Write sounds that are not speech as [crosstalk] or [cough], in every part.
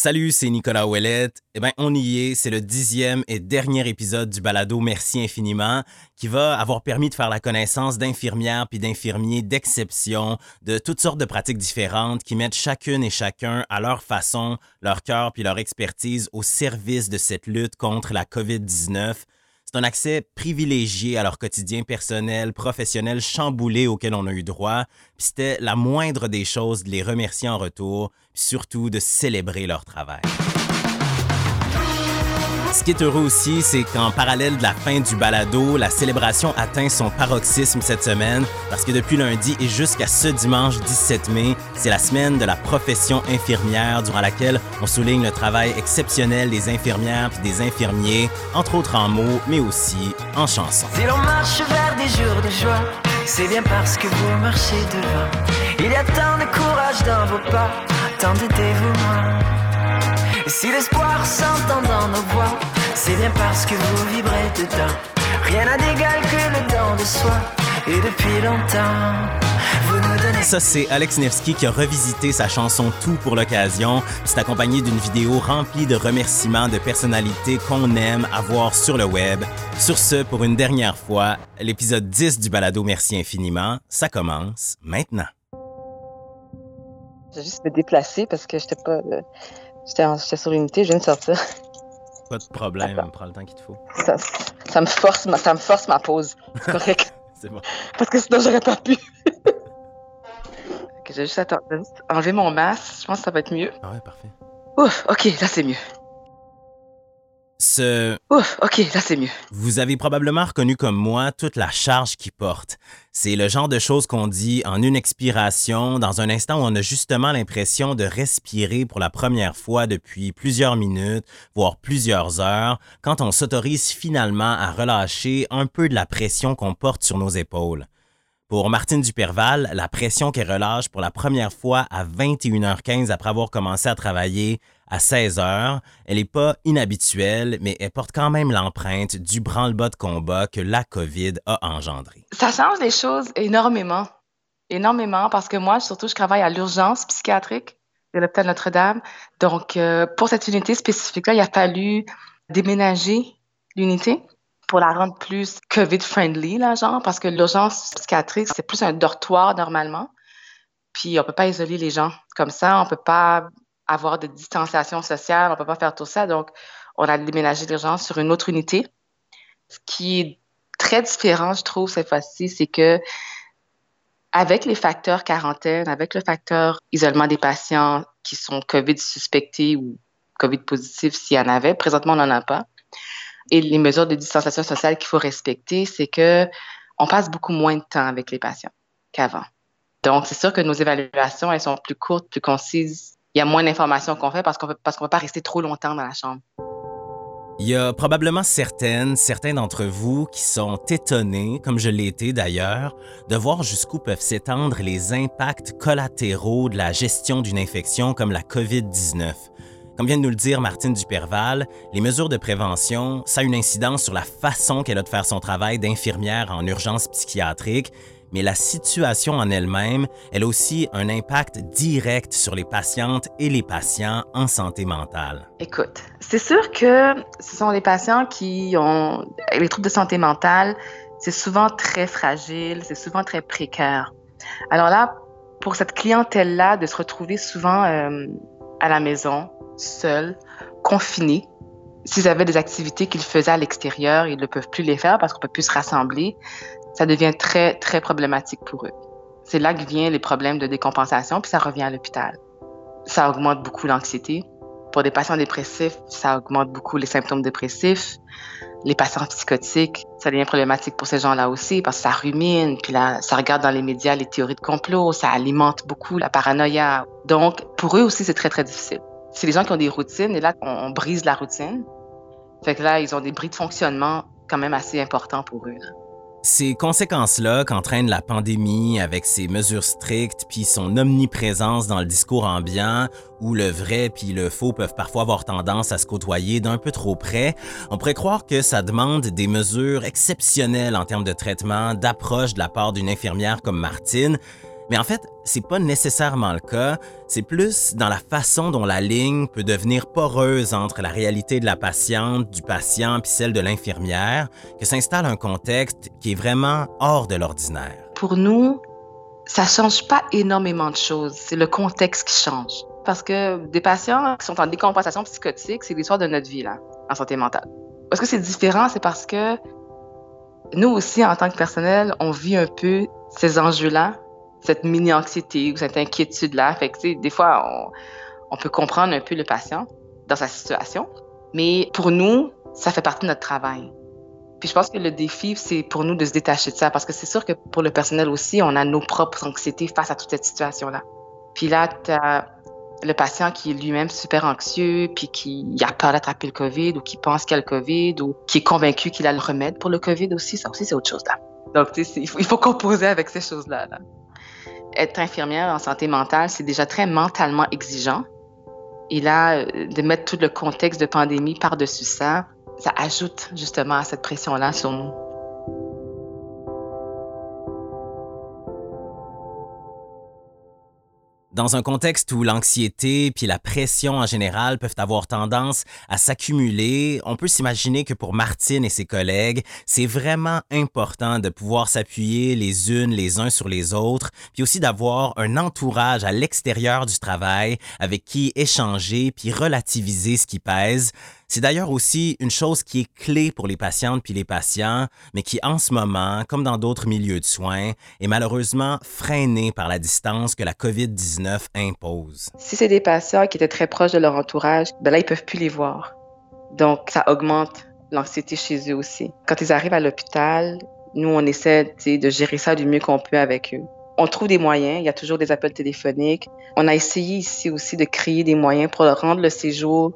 Salut, c'est Nicolas Ouellette. Eh bien, on y est. C'est le dixième et dernier épisode du balado Merci infiniment qui va avoir permis de faire la connaissance d'infirmières puis d'infirmiers d'exception, de toutes sortes de pratiques différentes qui mettent chacune et chacun à leur façon, leur cœur puis leur expertise au service de cette lutte contre la COVID-19 c'est un accès privilégié à leur quotidien personnel, professionnel chamboulé auquel on a eu droit. Puis c'était la moindre des choses de les remercier en retour, puis surtout de célébrer leur travail. Ce qui est heureux aussi, c'est qu'en parallèle de la fin du balado, la célébration atteint son paroxysme cette semaine parce que depuis lundi et jusqu'à ce dimanche 17 mai, c'est la semaine de la profession infirmière durant laquelle on souligne le travail exceptionnel des infirmières et des infirmiers, entre autres en mots, mais aussi en chansons. Si l'on marche vers des jours de joie, c'est bien parce que vous marchez devant. Il y a tant de courage dans vos pas, tant de dévouement. Et si l'espoir s'entend dans nos voix, c'est bien parce que vous vibrez dedans. Rien n'a d'égal que le temps de soi. Et depuis longtemps, vous nous donnez. Ça, c'est Alex Nevsky qui a revisité sa chanson Tout pour l'occasion. C'est accompagné d'une vidéo remplie de remerciements de personnalités qu'on aime avoir sur le web. Sur ce, pour une dernière fois, l'épisode 10 du balado Merci infiniment, ça commence maintenant. J'ai juste me déplacer parce que j'étais pas. J'étais sur l'unité, je viens de sortir. Pas de problème, prends le temps qu'il te faut. Ça, ça me force ma, ça me force ma pause. C'est [laughs] correct. C'est bon. parce que sinon, j'aurais pas pu. [laughs] Ok, j'ai juste, attends, juste enlever mon masque. Je pense que ça va être mieux. Ah ouais, parfait. Ouf, ok, là c'est mieux. Ce Ouf, ok, là c'est mieux. Vous avez probablement reconnu comme moi toute la charge qu'il porte. C'est le genre de choses qu'on dit en une expiration, dans un instant où on a justement l'impression de respirer pour la première fois depuis plusieurs minutes, voire plusieurs heures, quand on s'autorise finalement à relâcher un peu de la pression qu'on porte sur nos épaules. Pour Martine Duperval, la pression qu'elle relâche pour la première fois à 21h15 après avoir commencé à travailler à 16h, elle n'est pas inhabituelle, mais elle porte quand même l'empreinte du branle-bas de combat que la COVID a engendré. Ça change les choses énormément. Énormément, parce que moi, surtout, je travaille à l'urgence psychiatrique de l'hôpital Notre-Dame. Donc, euh, pour cette unité spécifique-là, il a fallu déménager l'unité pour la rendre plus COVID-friendly, là, genre, parce que l'urgence psychiatrique, c'est plus un dortoir normalement. Puis, on peut pas isoler les gens comme ça, on peut pas avoir de distanciation sociale, on peut pas faire tout ça. Donc, on a déménagé l'urgence sur une autre unité. Ce qui est très différent, je trouve, cette fois-ci, c'est que avec les facteurs quarantaine, avec le facteur isolement des patients qui sont COVID suspectés ou COVID positifs s'il y en avait, présentement, on n'en a pas, et les mesures de distanciation sociale qu'il faut respecter, c'est que on passe beaucoup moins de temps avec les patients qu'avant. Donc, c'est sûr que nos évaluations, elles sont plus courtes, plus concises. Il y a moins d'informations qu'on fait parce qu'on ne peut pas rester trop longtemps dans la chambre. Il y a probablement certaines, certains d'entre vous qui sont étonnés, comme je l'ai été d'ailleurs, de voir jusqu'où peuvent s'étendre les impacts collatéraux de la gestion d'une infection comme la COVID-19. Comme vient de nous le dire Martine Duperval, les mesures de prévention, ça a une incidence sur la façon qu'elle a de faire son travail d'infirmière en urgence psychiatrique, mais la situation en elle-même, elle a aussi un impact direct sur les patientes et les patients en santé mentale. Écoute, c'est sûr que ce sont les patients qui ont les troubles de santé mentale, c'est souvent très fragile, c'est souvent très précaire. Alors là, pour cette clientèle-là, de se retrouver souvent euh, à la maison, seuls, confinés, s'ils avaient des activités qu'ils faisaient à l'extérieur, ils ne peuvent plus les faire parce qu'on ne peut plus se rassembler, ça devient très, très problématique pour eux. C'est là que viennent les problèmes de décompensation, puis ça revient à l'hôpital. Ça augmente beaucoup l'anxiété, pour des patients dépressifs, ça augmente beaucoup les symptômes dépressifs. Les patients psychotiques, ça devient problématique pour ces gens-là aussi parce que ça rumine, puis là, ça regarde dans les médias les théories de complot, ça alimente beaucoup la paranoïa. Donc, pour eux aussi, c'est très, très difficile. C'est les gens qui ont des routines et là, on, brise la routine. Fait que là, ils ont des bris de fonctionnement quand même assez importants pour eux. Ces conséquences-là qu'entraîne la pandémie avec ses mesures strictes puis son omniprésence dans le discours ambiant, où le vrai puis le faux peuvent parfois avoir tendance à se côtoyer d'un peu trop près, on pourrait croire que ça demande des mesures exceptionnelles en termes de traitement, d'approche de la part d'une infirmière comme Martine, Mais en fait, c'est pas nécessairement le cas, c'est plus dans la façon dont la ligne peut devenir poreuse entre la réalité de la patiente, du patient puis celle de l'infirmière que s'installe un contexte qui est vraiment hors de l'ordinaire. Pour nous, ça change pas énormément de choses, c'est le contexte qui change. Parce que des patients qui sont en décompensation psychotique, c'est l'histoire de notre vie là, en santé mentale. Parce que c'est différent, c'est parce que nous aussi, en tant que personnel, on vit un peu ces enjeux-là cette mini-anxiété ou cette inquiétude-là. Fait que, des fois, on, peut comprendre un peu le patient dans sa situation, mais pour nous, ça fait partie de notre travail. Puis je pense que le défi, c'est pour nous de se détacher de ça, parce que c'est sûr que pour le personnel aussi, on a nos propres anxiétés face à toute cette situation-là. Puis là, tu as le patient qui est lui-même super anxieux, puis qui a peur d'attraper le COVID, ou qui pense qu'il a le COVID, ou qui est convaincu qu'il a le remède pour le COVID aussi. Ça aussi, c'est autre chose, là. Donc, il faut, il faut composer avec ces choses-là. Là être infirmière en santé mentale, c'est déjà très mentalement exigeant. Et là, euh, de mettre tout le contexte de pandémie par-dessus ça, ça ajoute justement à cette pression-là sur nous. Dans un contexte où l'anxiété puis la pression en général peuvent avoir tendance à s'accumuler, on peut s'imaginer que pour Martine et ses collègues, c'est vraiment important de pouvoir s'appuyer les unes les uns sur les autres, puis aussi d'avoir un entourage à l'extérieur du travail avec qui échanger puis relativiser ce qui pèse. C'est d'ailleurs aussi une chose qui est clé pour les patientes puis les patients, mais qui en ce moment, comme dans d'autres milieux de soins, est malheureusement freinée par la distance que la COVID-19 impose. Si c'est des patients qui étaient très proches de leur entourage, ben là, ils peuvent plus les voir. Donc, ça augmente l'anxiété chez eux aussi. Quand ils arrivent à l'hôpital, nous, on essaie de gérer ça du mieux qu'on peut avec eux. On trouve des moyens, il y a toujours des appels téléphoniques. On a essayé ici aussi de créer des moyens pour rendre le séjour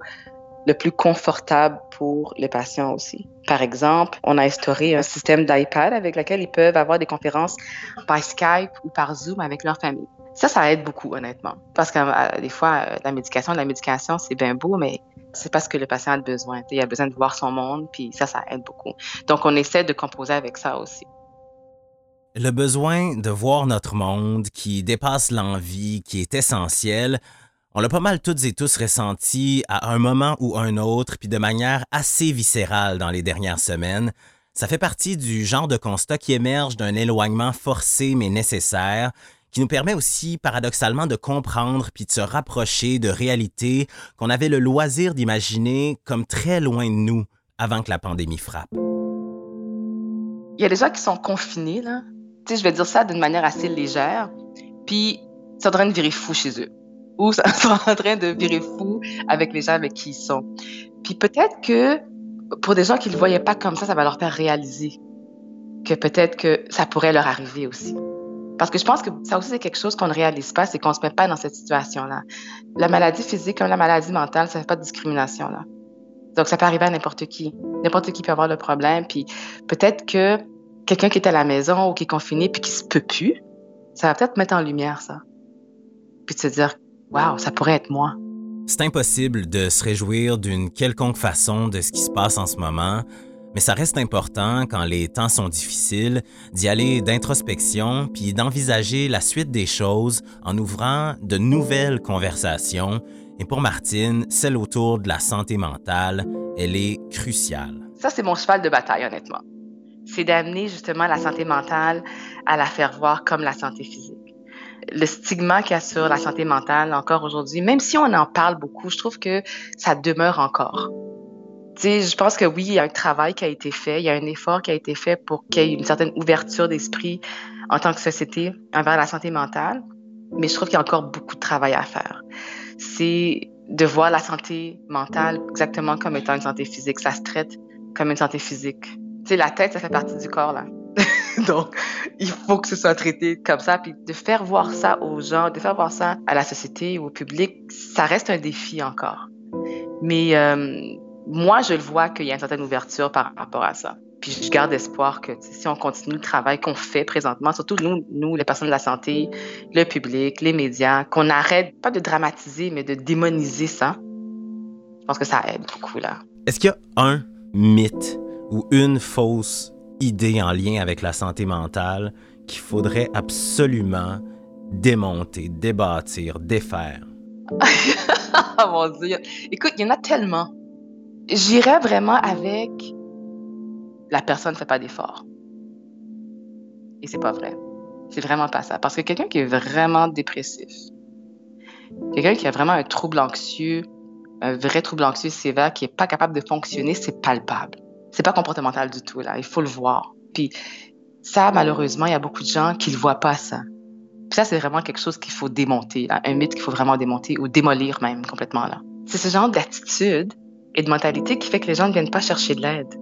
le plus confortable pour les patients aussi. Par exemple, on a instauré un système d'iPad avec lequel ils peuvent avoir des conférences par Skype ou par Zoom avec leur famille. Ça, ça aide beaucoup, honnêtement. Parce que euh, des fois, euh, la médication, la médication, c'est bien beau, mais c'est parce que le patient a besoin. Il a besoin de voir son monde, puis ça, ça aide beaucoup. Donc, on essaie de composer avec ça aussi. Le besoin de voir notre monde qui dépasse l'envie, qui est essentiel, on l'a pas mal toutes et tous ressenti à un moment ou un autre, puis de manière assez viscérale dans les dernières semaines. Ça fait partie du genre de constat qui émerge d'un éloignement forcé mais nécessaire, qui nous permet aussi paradoxalement de comprendre puis de se rapprocher de réalités qu'on avait le loisir d'imaginer comme très loin de nous avant que la pandémie frappe. Il y a des gens qui sont confinés, là. Tu sais, je vais dire ça d'une manière assez légère, puis ça devrait de virer fou chez eux ou [laughs] sont en train de virer fou avec les gens avec qui ils sont. Puis peut-être que pour des gens qui ne le voyaient pas comme ça, ça va leur faire réaliser que peut-être que ça pourrait leur arriver aussi. Parce que je pense que ça aussi, c'est quelque chose qu'on ne réalise pas, c'est qu'on ne se met pas dans cette situation-là. La maladie physique comme la maladie mentale, ça ne fait pas de discrimination. Là. Donc, ça peut arriver à n'importe qui. N'importe qui peut avoir le problème. Puis peut-être que quelqu'un qui est à la maison ou qui est confiné puis qui se peut plus, ça va peut-être mettre en lumière ça. Puis de se dire, Wow, ça pourrait être moi. C'est impossible de se réjouir d'une quelconque façon de ce qui se passe en ce moment, mais ça reste important quand les temps sont difficiles d'y aller d'introspection puis d'envisager la suite des choses en ouvrant de nouvelles conversations. Et pour Martine, celle autour de la santé mentale, elle est cruciale. Ça, c'est mon cheval de bataille, honnêtement. C'est d'amener justement la santé mentale à la faire voir comme la santé physique le stigma qu'il y a sur la santé mentale encore aujourd'hui, même si on en parle beaucoup, je trouve que ça demeure encore. Tu sais, je pense que oui, il y a un travail qui a été fait, il y a un effort qui a été fait pour qu'il y ait une certaine ouverture d'esprit en tant que société envers la santé mentale, mais je trouve qu'il y a encore beaucoup de travail à faire. C'est de voir la santé mentale exactement comme étant une santé physique. Ça se traite comme une santé physique. Tu sais, la tête, ça fait partie du corps, là. [laughs] Donc, il faut que ce soit traité comme ça. Puis de faire voir ça aux gens, de faire voir ça à la société ou au public, ça reste un défi encore. Mais euh, moi, je le vois qu'il y a une certaine ouverture par rapport à ça. Puis je garde espoir que si on continue le travail qu'on fait présentement, surtout nous, nous, les personnes de la santé, le public, les médias, qu'on arrête pas de dramatiser, mais de démoniser ça. Je pense que ça aide beaucoup là. Est-ce qu'il y a un mythe ou une fausse idée en lien avec la santé mentale qu'il faudrait absolument démonter, débâtir, défaire? [laughs] mon Dieu. Écoute, il y en a tellement. J'irais vraiment avec la personne ne fait pas d'effort. Et c'est pas vrai. C'est vraiment pas ça. Parce que quelqu'un qui est vraiment dépressif, quelqu'un qui a vraiment un trouble anxieux, un vrai trouble anxieux sévère, qui est pas capable de fonctionner, c'est palpable. C'est pas comportemental du tout, là. Il faut le voir. Puis ça, malheureusement, il y a beaucoup de gens qui le voient pas, ça. Puis ça, c'est vraiment quelque chose qu'il faut démonter, un mythe qu'il faut vraiment démonter ou démolir même complètement, là. C'est ce genre d'attitude et de mentalité qui fait que les gens ne viennent pas chercher de l'aide.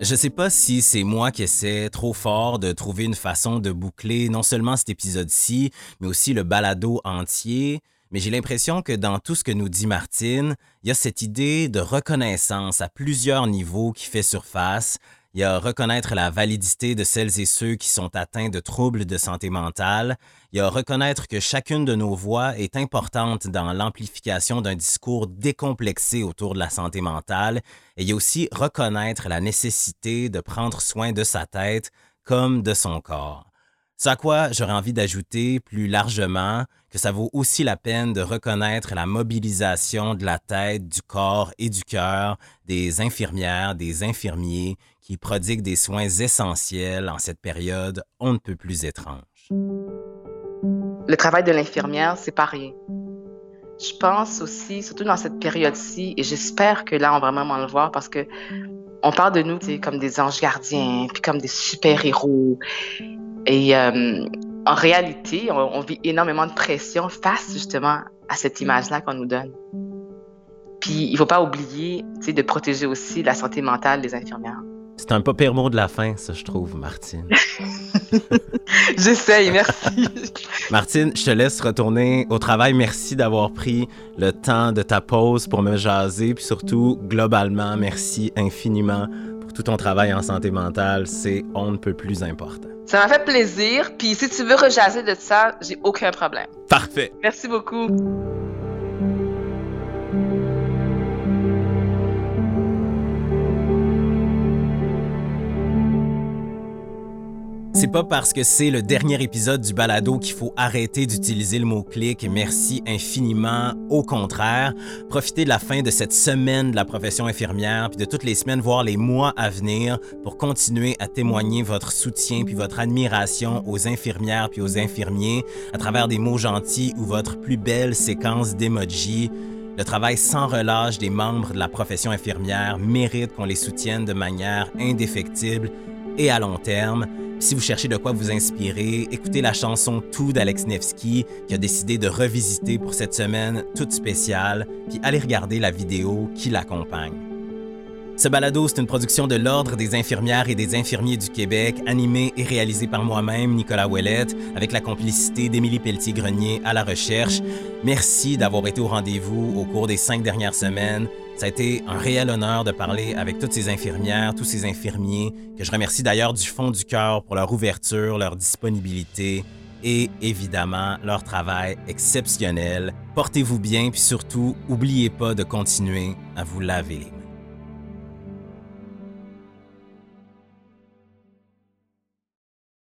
Je sais pas si c'est moi qui essaie trop fort de trouver une façon de boucler non seulement cet épisode-ci, mais aussi le balado entier, mais j'ai l'impression que dans tout ce que nous dit Martine, il y a cette idée de reconnaissance à plusieurs niveaux qui fait surface, il y a reconnaître la validité de celles et ceux qui sont atteints de troubles de santé mentale. Il y a reconnaître que chacune de nos voix est importante dans l'amplification d'un discours décomplexé autour de la santé mentale. Et il y a aussi reconnaître la nécessité de prendre soin de sa tête comme de son corps. C'est à quoi j'aurais envie d'ajouter plus largement que ça vaut aussi la peine de reconnaître la mobilisation de la tête, du corps et du cœur des infirmières, des infirmiers qui prodiguent des soins essentiels en cette période on ne peut plus étrange. Le travail de l'infirmière, c'est pas rien. Je pense aussi, surtout dans cette période-ci, et j'espère que là, on va vraiment le voir parce que on parle de nous comme des anges gardiens, puis comme des super-héros. Et euh, en réalité, on, vit énormément de pression face justement à cette image-là qu'on nous donne. Puis il ne faut pas oublier de protéger aussi la santé mentale des infirmières. C'est un pas pire mot de la fin, ça, je trouve, Martine. [laughs] [laughs] J'essaye, merci. Martine, je te laisse retourner au travail. Merci d'avoir pris le temps de ta pause pour me jaser. Puis surtout, globalement, merci infiniment tout ton travail en santé mentale. C'est on ne peut plus important. Ça m'a fait plaisir. Puis si tu veux rejaser de ça, j'ai aucun problème. Parfait. Merci beaucoup. C'est pas parce que c'est le dernier épisode du balado qu'il faut arrêter d'utiliser le mot-clic merci infiniment. Au contraire, profitez de la fin de cette semaine de la profession infirmière, puis de toutes les semaines, voire les mois à venir, pour continuer à témoigner votre soutien puis votre admiration aux infirmières puis aux infirmiers à travers des mots gentils ou votre plus belle séquence d'emoji. Le travail sans relâche des membres de la profession infirmière mérite qu'on les soutienne de manière indéfectible et à long terme. Si vous cherchez de quoi vous inspirer, écoutez la chanson Tout d'Alex Nevsky qui a décidé de revisiter pour cette semaine toute spéciale, puis allez regarder la vidéo qui l'accompagne. Ce balado, c'est une production de l'Ordre des infirmières et des infirmiers du Québec, animé et réalisé par moi-même, Nicolas Ouellette, avec la complicité d'Émilie Pelletier-Grenier à la recherche. Merci d'avoir été au rendez-vous au cours des cinq dernières semaines. Ça a été un réel honneur de parler avec toutes ces infirmières, tous ces infirmiers, que je remercie d'ailleurs du fond du cœur pour leur ouverture, leur disponibilité et évidemment leur travail exceptionnel. Portez-vous bien, puis surtout, n'oubliez pas de continuer à vous laver.